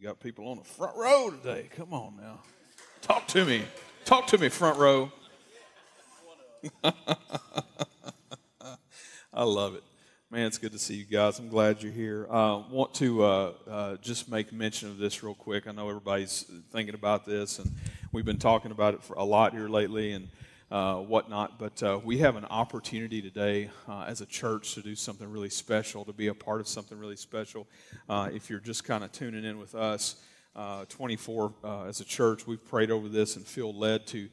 You got people on the front row today. Come on now. Talk to me. Talk to me, front row. I love it. Man, it's good to see you guys. I'm glad you're here. I uh, want to uh, uh, just make mention of this real quick. I know everybody's thinking about this, and we've been talking about it for a lot here lately and uh, whatnot. But uh, we have an opportunity today uh, as a church to do something really special, to be a part of something really special. if you're just kind of tuning in with us, 24 as a church, we've prayed over this and feel led to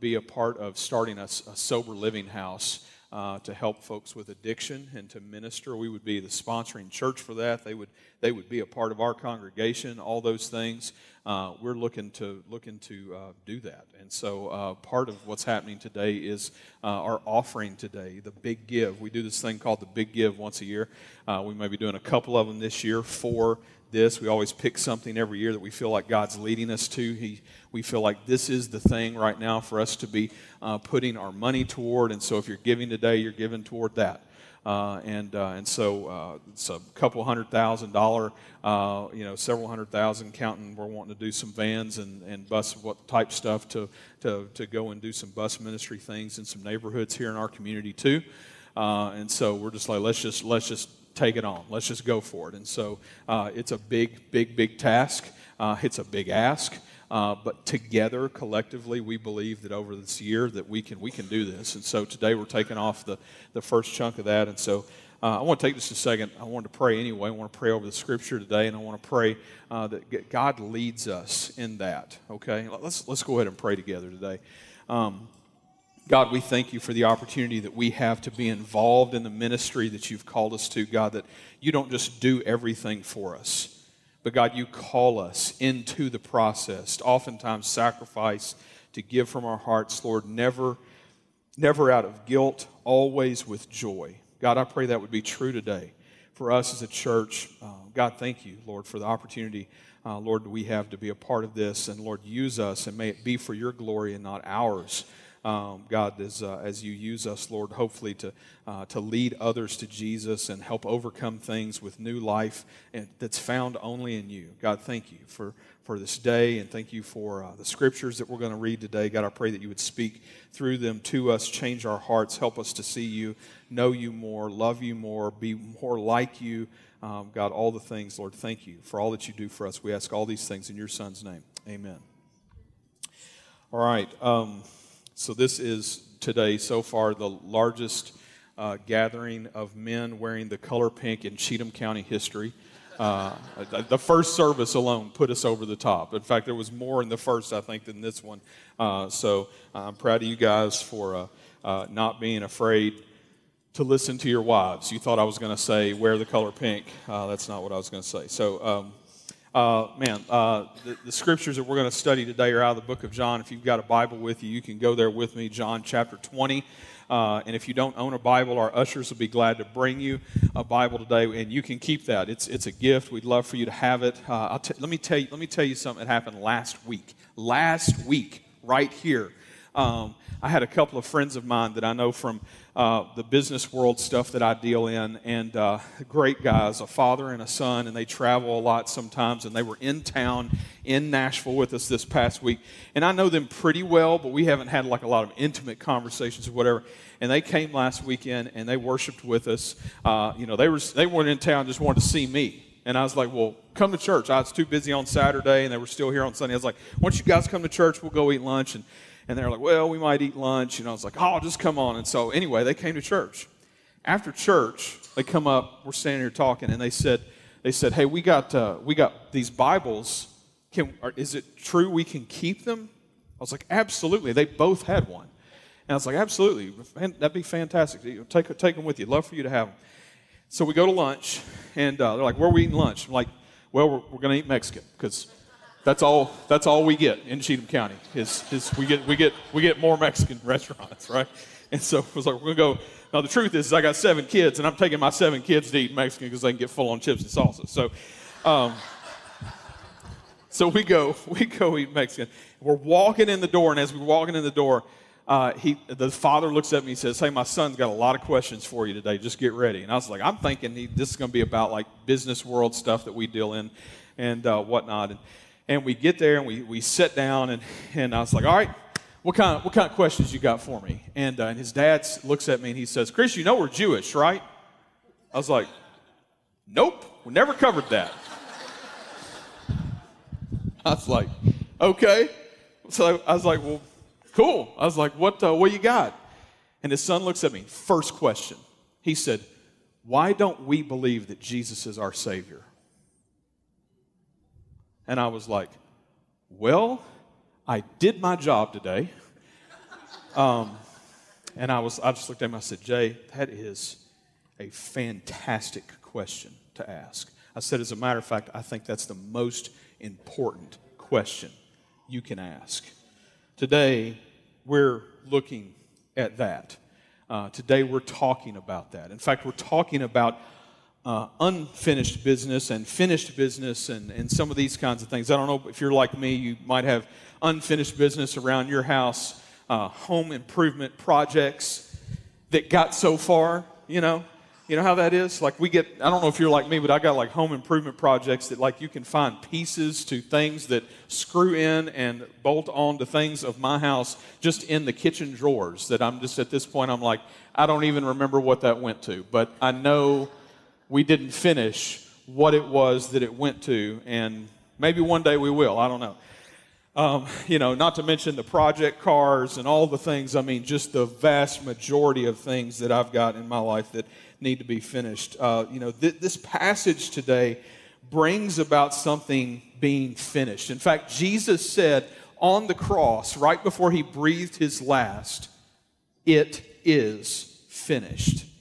be a part of starting a, a sober living house uh, to help folks with addiction and to minister. We would be the sponsoring church for that. They would they would be a part of our congregation. All those things. Uh, we're looking to looking to uh, do that. And so uh, part of what's happening today is uh, our offering today, the Big Give. We do this thing called the Big Give once a year. Uh, we may be doing a couple of them this year for this. We always pick something every year that we feel like God's leading us to. He, we feel like this is the thing right now for us to be uh, putting our money toward. And so if you're giving today, you're giving toward that. Uh, and uh, and so uh, it's a couple hundred thousand dollar, uh, you know, several hundred thousand. Counting, we're wanting to do some vans and, and bus what type stuff to, to to go and do some bus ministry things in some neighborhoods here in our community too. Uh, and so we're just like let's just let's just take it on. Let's just go for it. And so uh, it's a big, big, big task. Uh, it's a big ask. Uh, but together, collectively, we believe that over this year that we can we can do this. And so today we're taking off the, the first chunk of that. And so uh, I want to take just a second. I want to pray anyway. I want to pray over the scripture today, and I want to pray uh, that God leads us in that. Okay, let's let's go ahead and pray together today. Um, God, we thank you for the opportunity that we have to be involved in the ministry that you've called us to, God, that you don't just do everything for us, but God, you call us into the process, oftentimes sacrifice to give from our hearts, Lord, never, never out of guilt, always with joy. God, I pray that would be true today for us as a church. Uh, God, thank you, Lord, for the opportunity, uh, Lord, we have to be a part of this. And Lord, use us and may it be for your glory and not ours um, God, as, uh, as you use us, Lord, hopefully to, uh, to lead others to Jesus and help overcome things with new life and, that's found only in you. God, thank you for, for this day and thank you for uh, the scriptures that we're going to read today. God, I pray that you would speak through them to us, change our hearts, help us to see you, know you more, love you more, be more like you. Um, God, all the things, Lord, thank you for all that you do for us. We ask all these things in your Son's name. Amen. All right. Um, so, this is today, so far, the largest uh, gathering of men wearing the color pink in Cheatham County history. Uh, the first service alone put us over the top. In fact, there was more in the first, I think, than this one. Uh, so I'm proud of you guys for uh, uh, not being afraid to listen to your wives. You thought I was going to say, wear the color pink. Uh, that's not what I was going to say. So, um, uh, man, uh, the, the, scriptures that we're going to study today are out of the book of John. If you've got a Bible with you, you can go there with me, John chapter 20. Uh, and if you don't own a Bible, our ushers will be glad to bring you a Bible today, and you can keep that. It's, it's a gift. We'd love for you to have it. Uh, t- let, me tell you, let me tell you something that happened last week. Last week, right here. Um, I had a couple of friends of mine that I know from uh, the business world stuff that I deal in, and uh, great guys, a father and a son, and they travel a lot sometimes. And they were in town in Nashville with us this past week, and I know them pretty well, but we haven't had like a lot of intimate conversations or whatever. And they came last weekend and they worshipped with us. Uh, you know, they were they weren't in town, just wanted to see me. And I was like, well, come to church. I was too busy on Saturday, and they were still here on Sunday. I was like, once you guys come to church, we'll go eat lunch. And and they're like, well, we might eat lunch. And I was like, oh, just come on. And so, anyway, they came to church. After church, they come up, we're standing here talking, and they said, they said, hey, we got, uh, we got these Bibles. Can, are, is it true we can keep them? I was like, absolutely. They both had one. And I was like, absolutely. That'd be fantastic. Take, take them with you. Love for you to have them. So we go to lunch, and uh, they're like, where are we eating lunch? I'm like, well, we're, we're going to eat Mexican because that's all. That's all we get in Cheatham County. Is, is we get we get we get more Mexican restaurants, right? And so it was like we're gonna go. Now the truth is, I got seven kids, and I'm taking my seven kids to eat Mexican because they can get full on chips and salsa. So, um, so we go we go eat Mexican. We're walking in the door, and as we're walking in the door, uh, he, the father looks at me and says, Hey, my son's got a lot of questions for you today. Just get ready. And I was like, I'm thinking he, this is to be about like business world stuff that we deal in. and uh, whatnot. And, and we get there and we, we sit down, and, and I was like, all right, what kind, of, what kind of questions you got for me? And, uh, and his dad looks at me and he says, Chris, you know we're Jewish, right? I was like, nope, we never covered that. I was like, okay. So I was like, well, cool. I was like, what, uh, what you got? And his son looks at me. First question. He said, why don't we believe that Jesus is our Savior? And I was like, well, I did my job today. Um, and I, was, I just looked at him I said, Jay, that is a fantastic question to ask. I said, as a matter of fact, I think that's the most important question you can ask. Today, we're looking at that. Uh, today, we're talking about that. In fact, we're talking about uh, unfinished business and finished business and, and some of these kinds of things. I don't know if you're like me, you might have unfinished business around your house, uh, home improvement projects that got so far, you know. You know how that is? Like we get, I don't know if you're like me, but I got like home improvement projects that like you can find pieces to things that screw in and bolt on to things of my house just in the kitchen drawers that I'm just at this point, I'm like, I don't even remember what that went to, but I know we didn't finish what it was that it went to, and maybe one day we will. I don't know. Um, you know, not to mention the project cars and all the things. I mean, just the vast majority of things that I've got in my life that need to be finished. Uh, you know, th- this passage today brings about something being finished. In fact, Jesus said on the cross, right before he breathed his last, it is finished.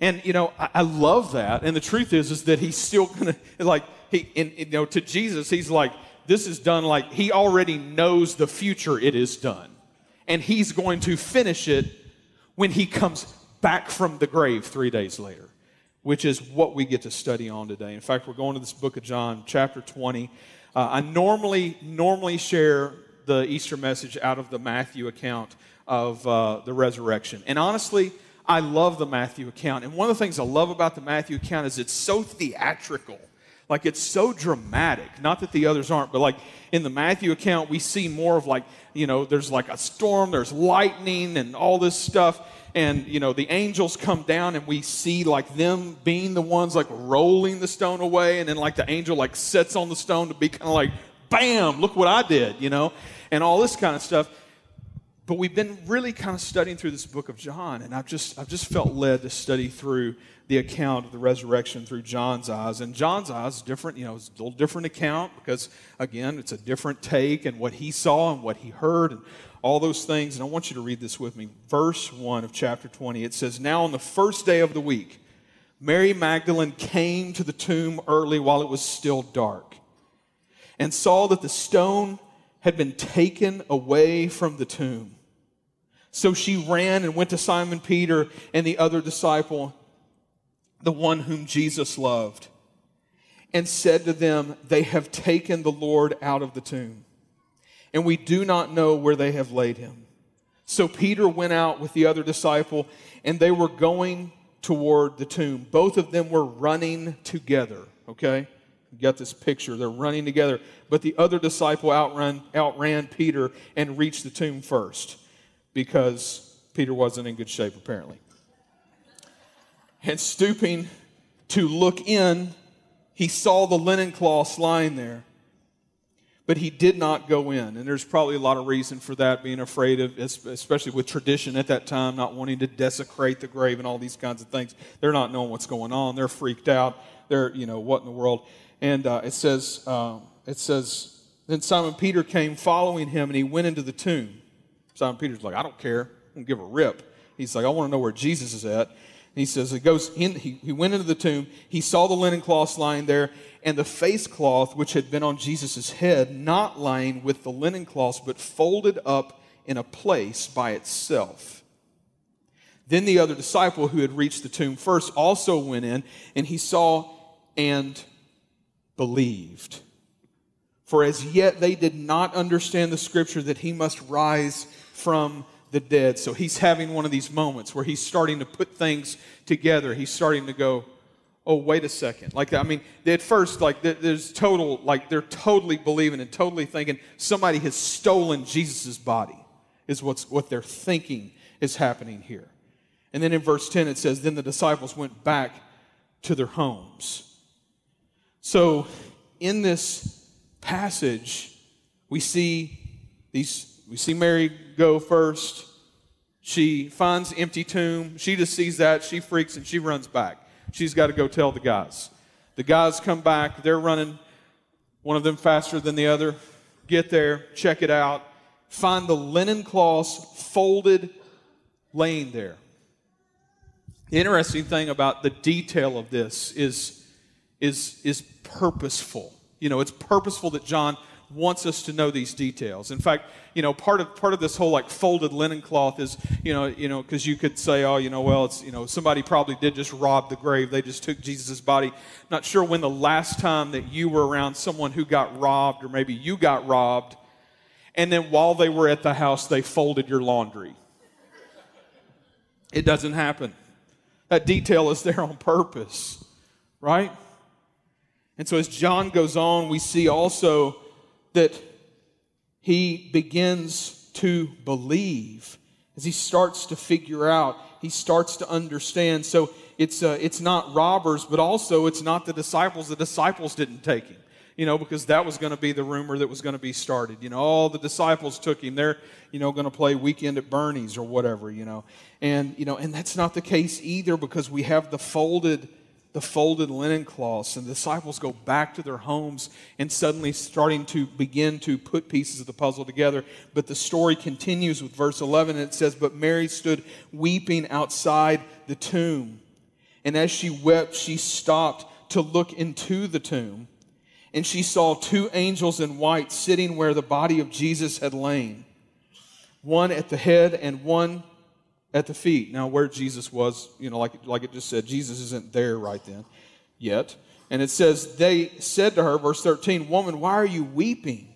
And you know, I, I love that. And the truth is, is that he's still gonna like he, and, you know, to Jesus, he's like, this is done. Like he already knows the future. It is done, and he's going to finish it when he comes back from the grave three days later, which is what we get to study on today. In fact, we're going to this book of John, chapter 20. Uh, I normally normally share the Easter message out of the Matthew account of uh, the resurrection, and honestly, I love the Matthew account. And one of the things I love about the Matthew account is it's so theatrical. Like it's so dramatic. Not that the others aren't, but like in the Matthew account, we see more of like, you know, there's like a storm, there's lightning, and all this stuff and you know the angels come down and we see like them being the ones like rolling the stone away and then like the angel like sits on the stone to be kind of like bam look what i did you know and all this kind of stuff but we've been really kind of studying through this book of john and i've just i've just felt led to study through the account of the resurrection through john's eyes and john's eyes different you know it's a little different account because again it's a different take and what he saw and what he heard and all those things. And I want you to read this with me. Verse 1 of chapter 20. It says, Now on the first day of the week, Mary Magdalene came to the tomb early while it was still dark and saw that the stone had been taken away from the tomb. So she ran and went to Simon Peter and the other disciple, the one whom Jesus loved, and said to them, They have taken the Lord out of the tomb and we do not know where they have laid him. So Peter went out with the other disciple, and they were going toward the tomb. Both of them were running together, okay? You got this picture. They're running together. But the other disciple outran, outran Peter and reached the tomb first because Peter wasn't in good shape, apparently. And stooping to look in, he saw the linen cloths lying there but he did not go in. And there's probably a lot of reason for that, being afraid of, especially with tradition at that time, not wanting to desecrate the grave and all these kinds of things. They're not knowing what's going on. They're freaked out. They're, you know, what in the world? And uh, it says, uh, it says, then Simon Peter came following him, and he went into the tomb. Simon Peter's like, I don't care. I don't give a rip. He's like, I want to know where Jesus is at. And he says, he goes in, he, he went into the tomb. He saw the linen cloths lying there, and the face cloth which had been on Jesus' head, not lying with the linen cloths, but folded up in a place by itself. Then the other disciple who had reached the tomb first also went in, and he saw and believed. For as yet they did not understand the scripture that he must rise from the dead. So he's having one of these moments where he's starting to put things together. He's starting to go, oh, wait a second. Like, I mean, at first, like, there's total, like, they're totally believing and totally thinking somebody has stolen Jesus' body, is what's, what they're thinking is happening here. And then in verse 10, it says, Then the disciples went back to their homes. So, in this passage, we see these, we see Mary go first. She finds empty tomb. She just sees that. She freaks and she runs back. She's got to go tell the guys. The guys come back. They're running, one of them faster than the other. Get there, check it out, find the linen cloths folded, laying there. The interesting thing about the detail of this is, is, is purposeful. You know, it's purposeful that John wants us to know these details. In fact, you know, part of part of this whole like folded linen cloth is, you know, you know, because you could say, oh, you know, well, it's you know, somebody probably did just rob the grave. They just took Jesus' body. Not sure when the last time that you were around someone who got robbed, or maybe you got robbed, and then while they were at the house, they folded your laundry. It doesn't happen. That detail is there on purpose, right? And so as John goes on, we see also that he begins to believe as he starts to figure out, he starts to understand. So it's, uh, it's not robbers, but also it's not the disciples. The disciples didn't take him, you know, because that was going to be the rumor that was going to be started. You know, all the disciples took him. They're, you know, going to play weekend at Bernie's or whatever, you know. And, you know, and that's not the case either because we have the folded the folded linen cloths, and the disciples go back to their homes and suddenly starting to begin to put pieces of the puzzle together. But the story continues with verse 11, and it says, But Mary stood weeping outside the tomb. And as she wept, she stopped to look into the tomb. And she saw two angels in white sitting where the body of Jesus had lain, one at the head and one at the feet. Now, where Jesus was, you know, like, like it just said, Jesus isn't there right then yet. And it says, They said to her, verse 13, Woman, why are you weeping?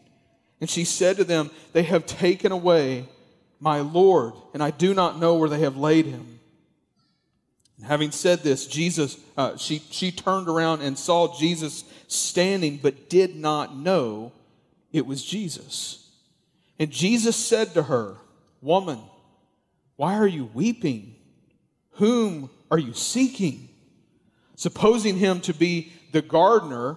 And she said to them, They have taken away my Lord, and I do not know where they have laid him. And having said this, Jesus, uh, she, she turned around and saw Jesus standing, but did not know it was Jesus. And Jesus said to her, Woman, why are you weeping? Whom are you seeking? Supposing him to be the gardener,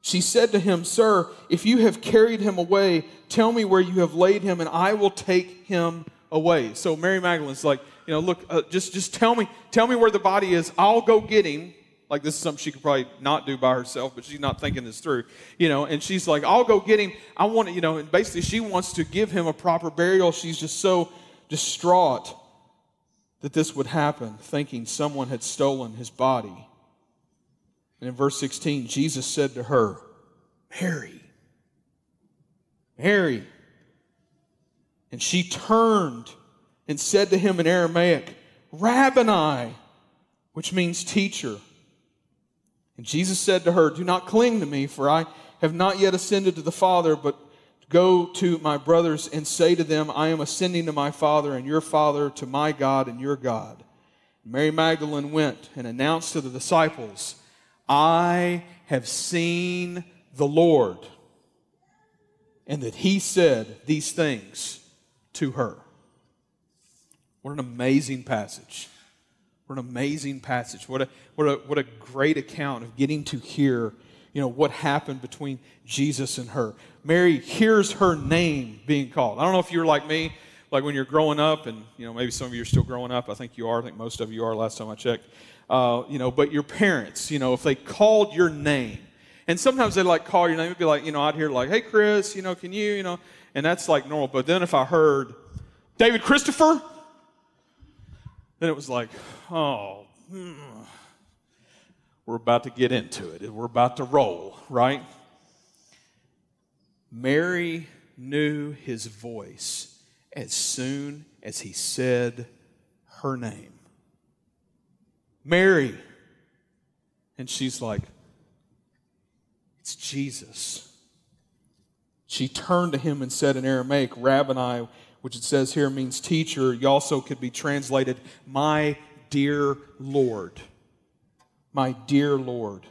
she said to him, Sir, if you have carried him away, tell me where you have laid him, and I will take him away. So Mary Magdalene's like, you know, look, uh, just just tell me, tell me where the body is. I'll go get him. Like this is something she could probably not do by herself, but she's not thinking this through, you know. And she's like, I'll go get him. I want to, you know. And basically, she wants to give him a proper burial. She's just so distraught that this would happen, thinking someone had stolen his body. And in verse 16, Jesus said to her, Mary, Mary. And she turned and said to him in Aramaic, Rabboni, which means teacher. And Jesus said to her, Do not cling to me, for I have not yet ascended to the Father, but Go to my brothers and say to them, I am ascending to my Father and your Father, to my God and your God. Mary Magdalene went and announced to the disciples, I have seen the Lord, and that he said these things to her. What an amazing passage. What an amazing passage. What a, what a, what a great account of getting to hear you know, what happened between Jesus and her. Mary hears her name being called. I don't know if you're like me, like when you're growing up, and, you know, maybe some of you are still growing up. I think you are. I think most of you are last time I checked. Uh, you know, but your parents, you know, if they called your name, and sometimes they like call your name, it'd be like, you know, I'd hear like, hey, Chris, you know, can you, you know, and that's like normal. But then if I heard David Christopher, then it was like, oh, hmm we're about to get into it. We're about to roll, right? Mary knew his voice as soon as he said her name. Mary. And she's like, It's Jesus. She turned to him and said in Aramaic, Rabboni, which it says here means teacher. You also could be translated, My dear Lord my dear Lord.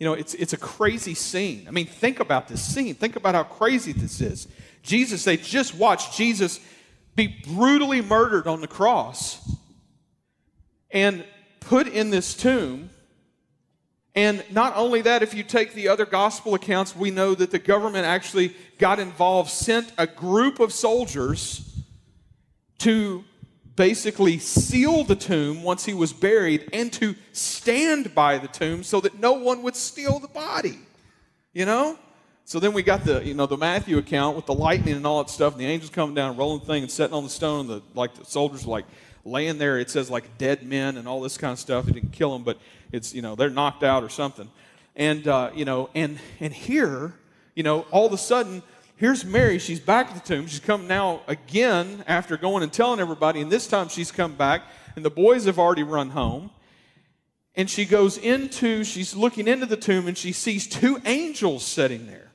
You know, it's, it's a crazy scene. I mean, think about this scene. Think about how crazy this is. Jesus, they just watched Jesus be brutally murdered on the cross and put in this tomb. And not only that, if you take the other gospel accounts, we know that the government actually got involved, sent a group of soldiers to basically seal the tomb once he was buried and to stand by the tomb so that no one would steal the body. You know? So then we got the, you know, the Matthew account with the lightning and all that stuff, and the angels coming down, rolling the thing and setting on the stone, and the like the soldiers like laying there, it says like dead men and all this kind of stuff. It didn't kill them, but it's, you know, they're knocked out or something. And uh, you know, and and here, you know, all of a sudden here's Mary. She's back at the tomb. She's come now again after going and telling everybody, and this time she's come back, and the boys have already run home. And she goes into, she's looking into the tomb, and she sees two angels sitting there,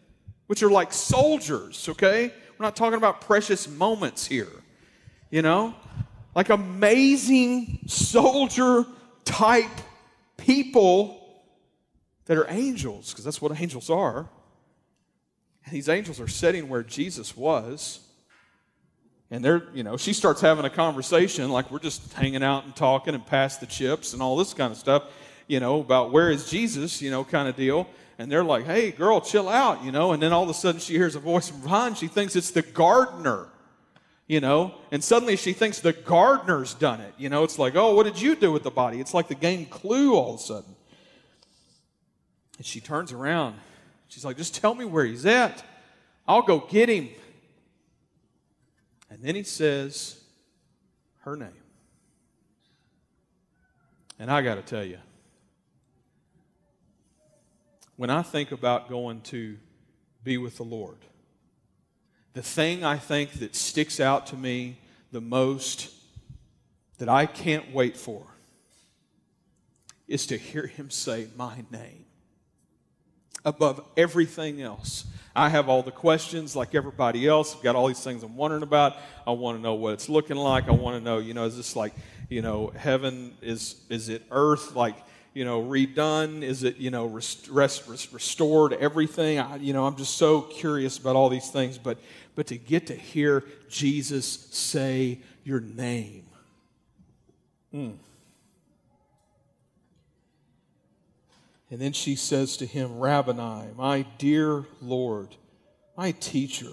which are like soldiers, okay? We're not talking about precious moments here, you know? Like amazing soldier type people that are angels, because that's what angels are. And these angels are sitting where Jesus was. And they're, you know, she starts having a conversation like we're just hanging out and talking and pass the chips and all this kind of stuff, you know, about where is Jesus, you know, kind of deal. And they're like, hey, girl, chill out, you know. And then all of a sudden she hears a voice from behind. She thinks it's the gardener, you know. And suddenly she thinks the gardener's done it. You know, it's like, oh, what did you do with the body? It's like the game clue all of a sudden. And she turns around She's like, just tell me where he's at. I'll go get him. And then he says her name. And I got to tell you, when I think about going to be with the Lord, the thing I think that sticks out to me the most that I can't wait for is to hear him say my name above everything else. I have all the questions like everybody else. I've got all these things I'm wondering about. I want to know what it's looking like. I want to know, you know, is this like, you know, heaven is is it earth like, you know, redone? Is it, you know, rest, rest, restored everything? I, you know, I'm just so curious about all these things, but but to get to hear Jesus say your name. Mm. And then she says to him, Rabboni, my dear Lord, my teacher.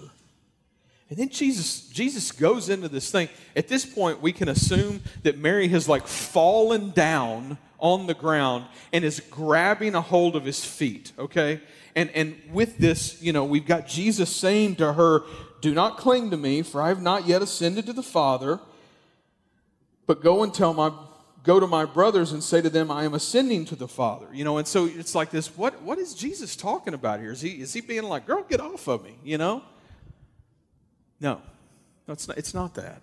And then Jesus, Jesus goes into this thing. At this point, we can assume that Mary has like fallen down on the ground and is grabbing a hold of his feet, okay? And, and with this, you know, we've got Jesus saying to her, Do not cling to me, for I have not yet ascended to the Father, but go and tell my go to my brothers and say to them, I am ascending to the Father. You know, and so it's like this, what, what is Jesus talking about here? Is he, is he being like, girl, get off of me, you know? No, no it's, not, it's not that.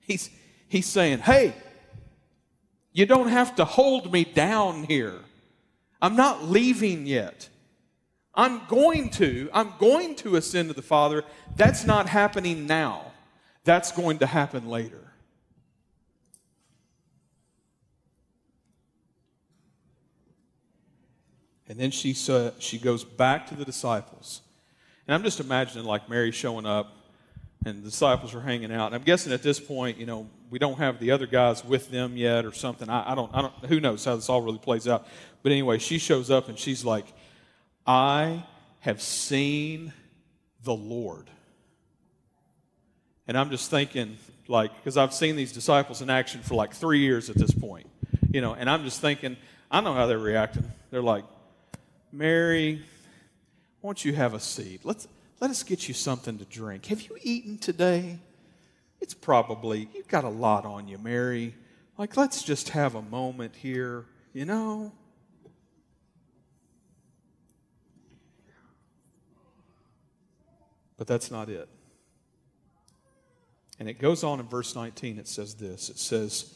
He's, he's saying, hey, you don't have to hold me down here. I'm not leaving yet. I'm going to, I'm going to ascend to the Father. That's not happening now. That's going to happen later. And then she, uh, she goes back to the disciples. And I'm just imagining like Mary showing up and the disciples are hanging out. And I'm guessing at this point, you know, we don't have the other guys with them yet or something. I, I, don't, I don't, who knows how this all really plays out. But anyway, she shows up and she's like, I have seen the Lord. And I'm just thinking, like, because I've seen these disciples in action for like three years at this point, you know, and I'm just thinking, I know how they're reacting. They're like, Mary, won't you have a seat? Let's, let us get you something to drink. Have you eaten today? It's probably, you've got a lot on you, Mary. Like, let's just have a moment here, you know? But that's not it. And it goes on in verse 19, it says this it says,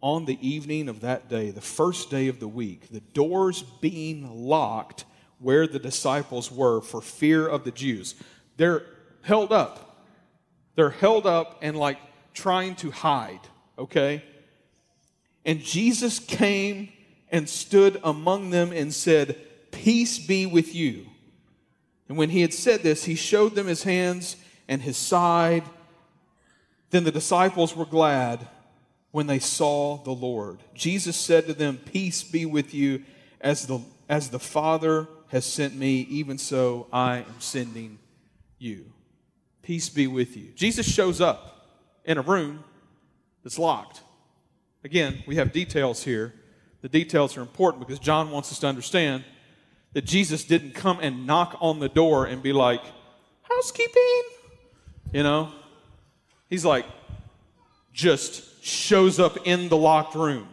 on the evening of that day, the first day of the week, the doors being locked where the disciples were for fear of the Jews. They're held up. They're held up and like trying to hide, okay? And Jesus came and stood among them and said, Peace be with you. And when he had said this, he showed them his hands and his side. Then the disciples were glad when they saw the Lord. Jesus said to them, Peace be with you, as the, as the Father has sent me, even so I am sending you. Peace be with you. Jesus shows up in a room that's locked. Again, we have details here. The details are important because John wants us to understand that Jesus didn't come and knock on the door and be like, housekeeping. You know, he's like, just shows up in the locked room.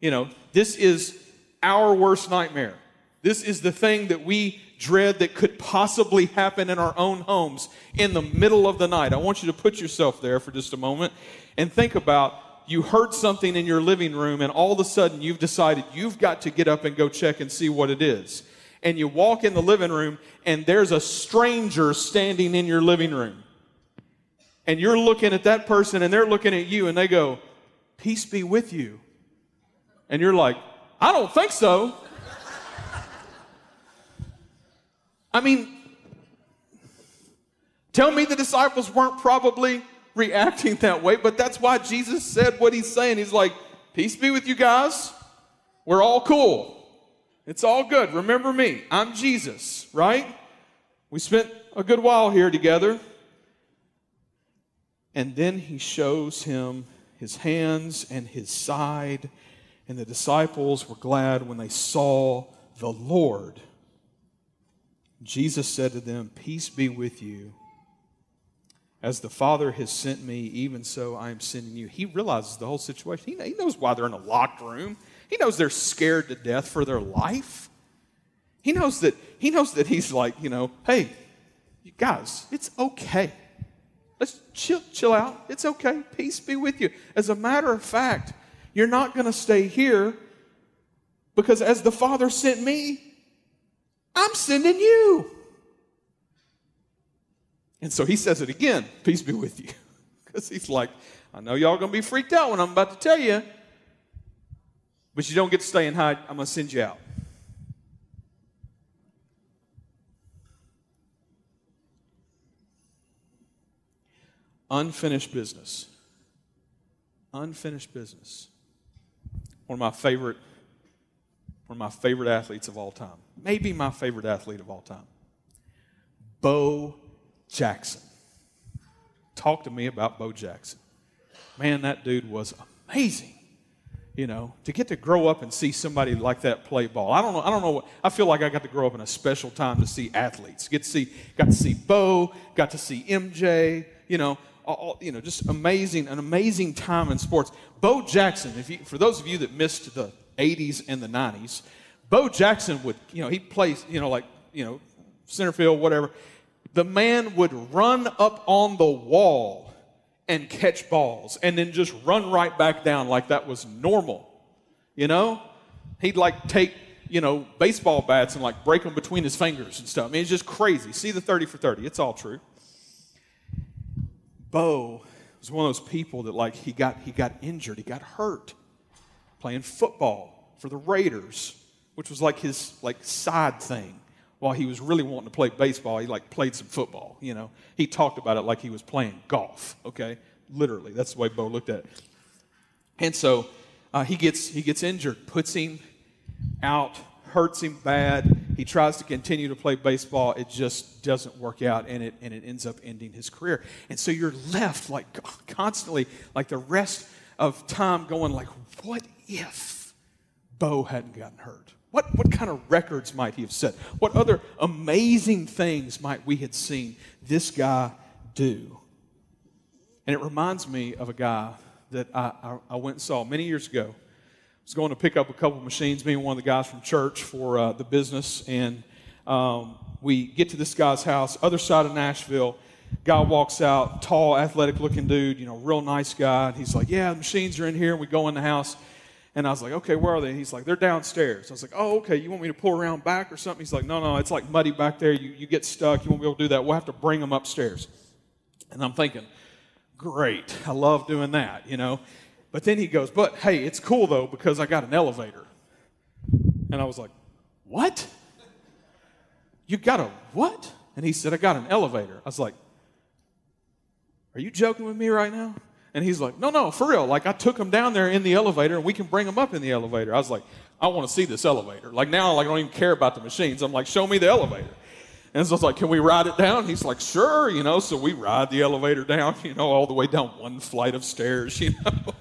You know, this is our worst nightmare. This is the thing that we dread that could possibly happen in our own homes in the middle of the night. I want you to put yourself there for just a moment and think about you heard something in your living room, and all of a sudden you've decided you've got to get up and go check and see what it is. And you walk in the living room, and there's a stranger standing in your living room. And you're looking at that person, and they're looking at you, and they go, Peace be with you. And you're like, I don't think so. I mean, tell me the disciples weren't probably reacting that way, but that's why Jesus said what he's saying. He's like, Peace be with you guys. We're all cool. It's all good. Remember me. I'm Jesus, right? We spent a good while here together. And then he shows him his hands and his side. And the disciples were glad when they saw the Lord. Jesus said to them, Peace be with you. As the Father has sent me, even so I am sending you. He realizes the whole situation. He, knows why they're in a locked room. He knows they're scared to death for their life. He knows that he knows that he's like, you know, hey, you guys, it's okay. Let's chill, chill out. It's okay. Peace be with you. As a matter of fact, you're not going to stay here because as the Father sent me, I'm sending you. And so he says it again peace be with you. Because he's like, I know y'all going to be freaked out when I'm about to tell you, but you don't get to stay and hide. I'm going to send you out. Unfinished business. Unfinished business. One of my favorite, one of my favorite athletes of all time. Maybe my favorite athlete of all time. Bo Jackson. Talk to me about Bo Jackson. Man, that dude was amazing. You know, to get to grow up and see somebody like that play ball. I don't know. I don't know. What, I feel like I got to grow up in a special time to see athletes. Get to see, got to see Bo, got to see MJ. You know, all, you know, just amazing, an amazing time in sports. Bo Jackson, if you, for those of you that missed the 80s and the 90s, Bo Jackson would, you know, he plays, you know, like, you know, center field, whatever the man would run up on the wall and catch balls and then just run right back down like that was normal. You know? He'd like take, you know, baseball bats and like break them between his fingers and stuff. I mean, it's just crazy. See the 30 for 30. It's all true. Bo was one of those people that like he got he got injured, he got hurt playing football for the Raiders, which was like his like side thing while he was really wanting to play baseball, he like played some football, you know. He talked about it like he was playing golf, okay? Literally, that's the way Bo looked at it. And so uh, he, gets, he gets injured, puts him out, hurts him bad. He tries to continue to play baseball. It just doesn't work out, and it, and it ends up ending his career. And so you're left like constantly, like the rest of time going like, what if Bo hadn't gotten hurt? What, what kind of records might he have set? What other amazing things might we have seen this guy do? And it reminds me of a guy that I, I, I went and saw many years ago. Was going to pick up a couple machines, me and one of the guys from church for uh, the business, and um, we get to this guy's house, other side of Nashville. Guy walks out, tall, athletic looking dude, you know, real nice guy. And he's like, Yeah, the machines are in here. And we go in the house. And I was like, okay, where are they? He's like, they're downstairs. I was like, oh, okay, you want me to pull around back or something? He's like, no, no, it's like muddy back there. You, you get stuck. You won't be able to do that. We'll have to bring them upstairs. And I'm thinking, great. I love doing that, you know. But then he goes, but hey, it's cool though because I got an elevator. And I was like, What? You got a what? And he said, I got an elevator. I was like, Are you joking with me right now? And he's like, No, no, for real. Like, I took him down there in the elevator and we can bring him up in the elevator. I was like, I want to see this elevator. Like, now, like, I don't even care about the machines. I'm like, Show me the elevator. And so I was like, Can we ride it down? He's like, Sure, you know. So we ride the elevator down, you know, all the way down one flight of stairs, you know.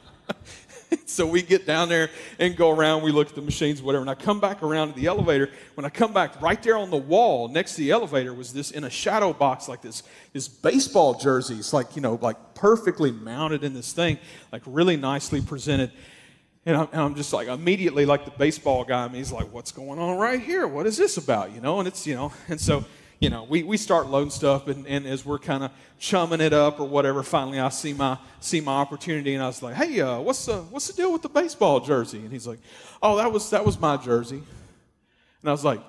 So we get down there and go around. We look at the machines, whatever. And I come back around to the elevator. When I come back, right there on the wall next to the elevator was this in a shadow box, like this, this baseball jerseys, like you know, like perfectly mounted in this thing, like really nicely presented. And I'm, and I'm, just like immediately like the baseball guy. I mean, he's like, "What's going on right here? What is this about?" You know, and it's you know, and so you know, we, we start loading stuff, and, and as we're kind of chumming it up or whatever, finally I see my see my opportunity, and I was like, "Hey, uh, what's the what's the deal with the baseball jersey?" And he's like, "Oh, that was that was my jersey," and I was like,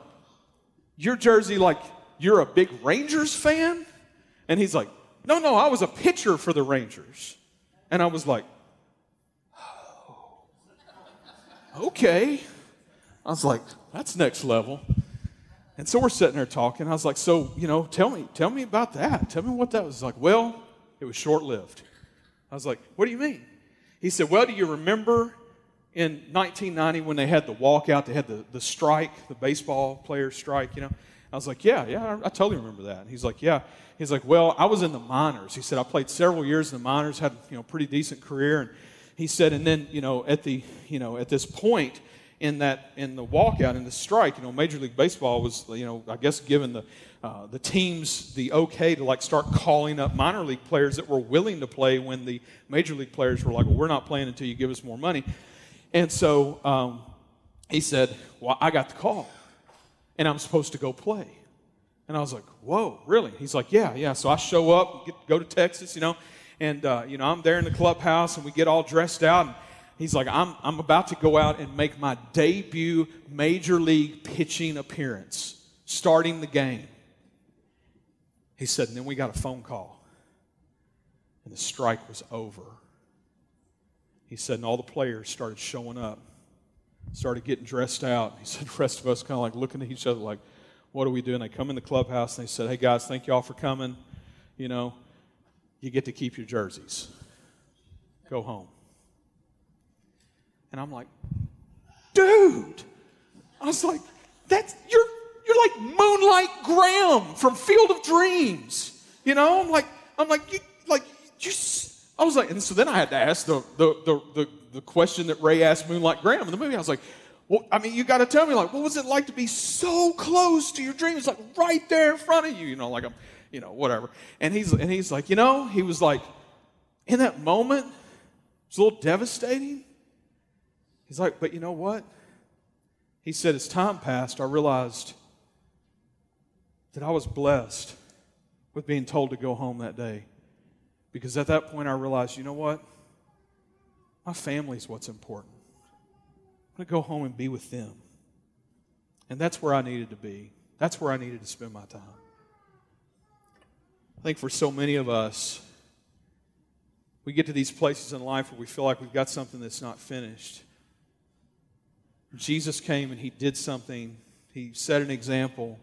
"Your jersey, like you're a big Rangers fan?" And he's like, "No, no, I was a pitcher for the Rangers," and I was like, oh, "Okay," I was like, "That's next level." And so we're sitting there talking. I was like, so, you know, tell me, tell me about that. Tell me what that was like. Well, it was short lived. I was like, what do you mean? He said, well, do you remember in 1990 when they had the walkout, they had the, the strike, the baseball players strike, you know? I was like, yeah, yeah, I, I totally remember that. And he's like, yeah. He's like, well, I was in the minors. He said, I played several years in the minors, had, you know, pretty decent career. And he said, and then, you know, at the, you know, at this point, in that in the walkout in the strike you know major league baseball was you know i guess given the uh, the teams the okay to like start calling up minor league players that were willing to play when the major league players were like well we're not playing until you give us more money. And so um, he said well i got the call and i'm supposed to go play. And i was like whoa really? He's like yeah yeah. So i show up get, go to texas you know and uh, you know i'm there in the clubhouse and we get all dressed out and He's like, I'm, I'm about to go out and make my debut major league pitching appearance, starting the game. He said, and then we got a phone call, and the strike was over. He said, and all the players started showing up, started getting dressed out. He said, the rest of us kind of like looking at each other like, what do we do? And they come in the clubhouse and they said, hey guys, thank you all for coming. You know, you get to keep your jerseys. Go home. And I'm like, dude. I was like, that's you're you're like Moonlight Graham from Field of Dreams. You know, I'm like, I'm like, you like you I was like, and so then I had to ask the the the the, the question that Ray asked Moonlight Graham in the movie. I was like, well, I mean, you got to tell me, like, what was it like to be so close to your dreams, like right there in front of you, you know, like I'm, you know, whatever. And he's and he's like, you know, he was like, in that moment, it's a little devastating. He's like, but you know what? He said, as time passed, I realized that I was blessed with being told to go home that day. Because at that point, I realized, you know what? My family's what's important. I'm going to go home and be with them. And that's where I needed to be. That's where I needed to spend my time. I think for so many of us, we get to these places in life where we feel like we've got something that's not finished. Jesus came and he did something. He set an example.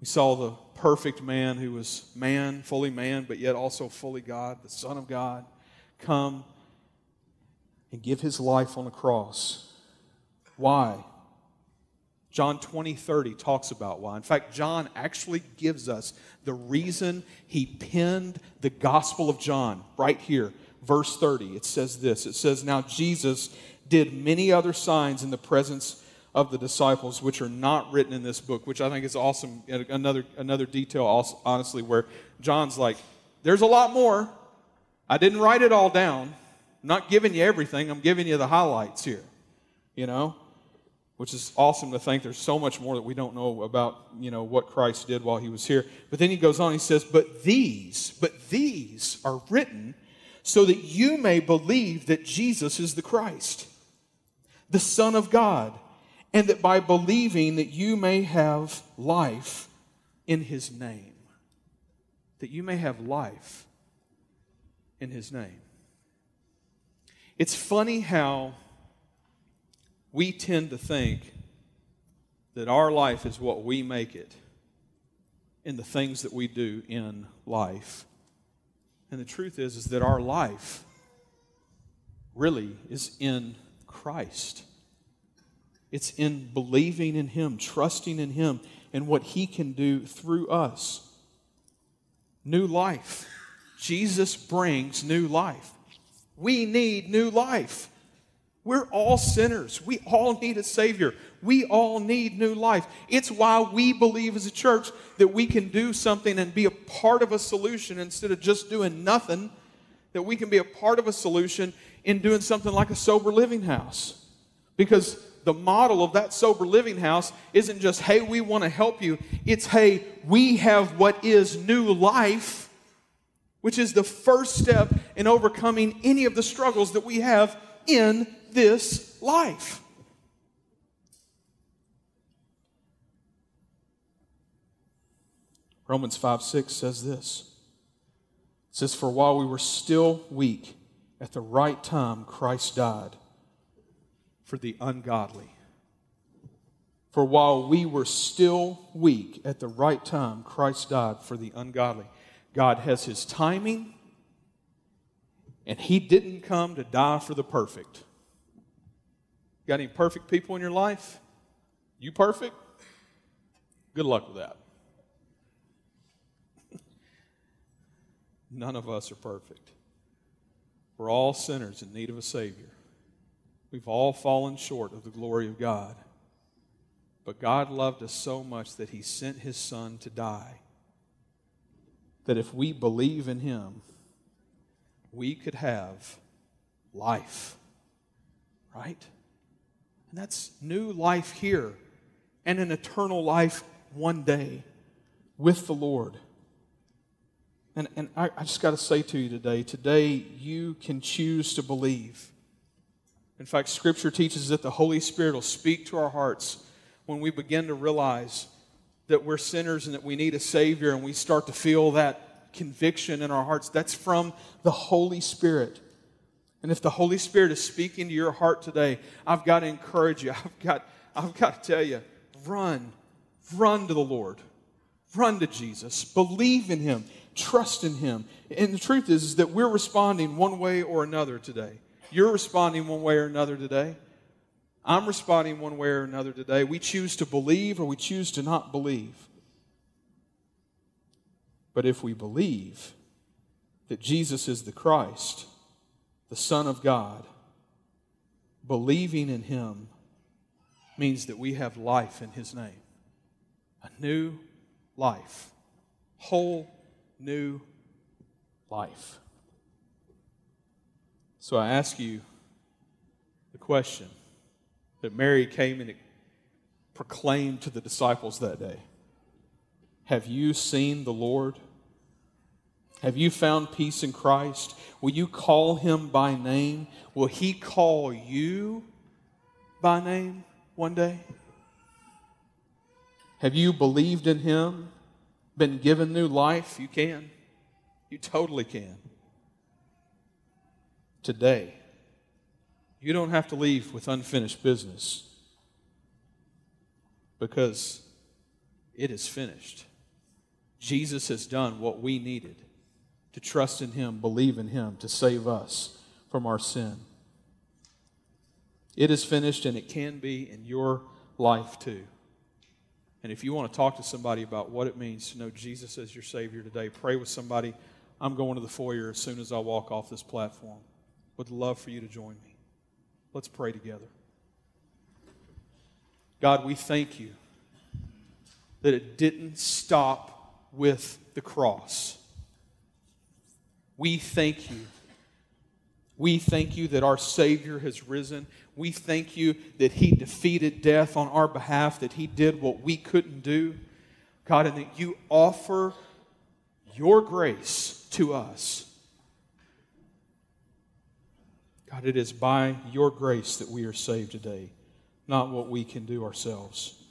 We saw the perfect man who was man, fully man, but yet also fully God, the Son of God, come and give his life on the cross. Why? John 20, 30 talks about why. In fact, John actually gives us the reason he penned the Gospel of John right here, verse 30. It says this It says, Now Jesus did many other signs in the presence of the disciples, which are not written in this book, which I think is awesome. Another, another detail, also, honestly, where John's like, there's a lot more. I didn't write it all down. I'm not giving you everything. I'm giving you the highlights here, you know, which is awesome to think there's so much more that we don't know about, you know, what Christ did while he was here. But then he goes on, he says, but these, but these are written so that you may believe that Jesus is the Christ the Son of God, and that by believing that you may have life in his name. That you may have life in his name. It's funny how we tend to think that our life is what we make it in the things that we do in life. And the truth is, is that our life really is in Christ. It's in believing in Him, trusting in Him, and what He can do through us. New life. Jesus brings new life. We need new life. We're all sinners. We all need a Savior. We all need new life. It's why we believe as a church that we can do something and be a part of a solution instead of just doing nothing, that we can be a part of a solution in doing something like a sober living house. Because the model of that sober living house isn't just, hey, we want to help you. It's, hey, we have what is new life, which is the first step in overcoming any of the struggles that we have in this life. Romans 5 6 says this. It says, For while we were still weak, at the right time Christ died for the ungodly. For while we were still weak, at the right time Christ died for the ungodly. God has his timing, and he didn't come to die for the perfect. Got any perfect people in your life? You perfect? Good luck with that. None of us are perfect. We're all sinners in need of a Savior. We've all fallen short of the glory of God. But God loved us so much that He sent His Son to die. That if we believe in Him, we could have life. Right? And that's new life here and an eternal life one day with the Lord. And, and I, I just got to say to you today today, you can choose to believe. In fact, Scripture teaches that the Holy Spirit will speak to our hearts when we begin to realize that we're sinners and that we need a Savior, and we start to feel that conviction in our hearts. That's from the Holy Spirit. And if the Holy Spirit is speaking to your heart today, I've got to encourage you. I've got, I've got to tell you, run. Run to the Lord. Run to Jesus. Believe in Him. Trust in Him. And the truth is, is that we're responding one way or another today. You're responding one way or another today. I'm responding one way or another today. We choose to believe or we choose to not believe. But if we believe that Jesus is the Christ, the Son of God, believing in Him means that we have life in His name. A new life. Whole new life. So I ask you the question that Mary came and proclaimed to the disciples that day Have you seen the Lord? Have you found peace in Christ? Will you call him by name? Will he call you by name one day? Have you believed in him? Been given new life? You can. You totally can. Today, you don't have to leave with unfinished business because it is finished. Jesus has done what we needed to trust in Him, believe in Him, to save us from our sin. It is finished, and it can be in your life too. And if you want to talk to somebody about what it means to know Jesus as your Savior today, pray with somebody. I'm going to the foyer as soon as I walk off this platform. Would love for you to join me. Let's pray together. God, we thank you that it didn't stop with the cross. We thank you. We thank you that our Savior has risen. We thank you that He defeated death on our behalf, that He did what we couldn't do. God, and that you offer your grace to us. God, it is by your grace that we are saved today, not what we can do ourselves.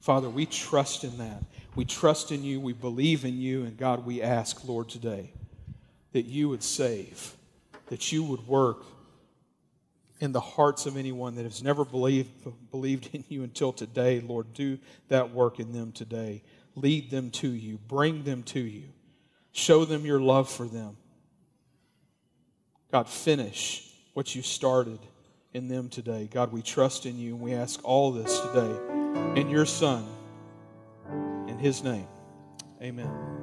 Father, we trust in that. We trust in you. We believe in you. And God, we ask, Lord, today that you would save, that you would work in the hearts of anyone that has never believed, believed in you until today. Lord, do that work in them today. Lead them to you, bring them to you, show them your love for them. God, finish what you started in them today. God, we trust in you and we ask all this today in your Son, in his name. Amen.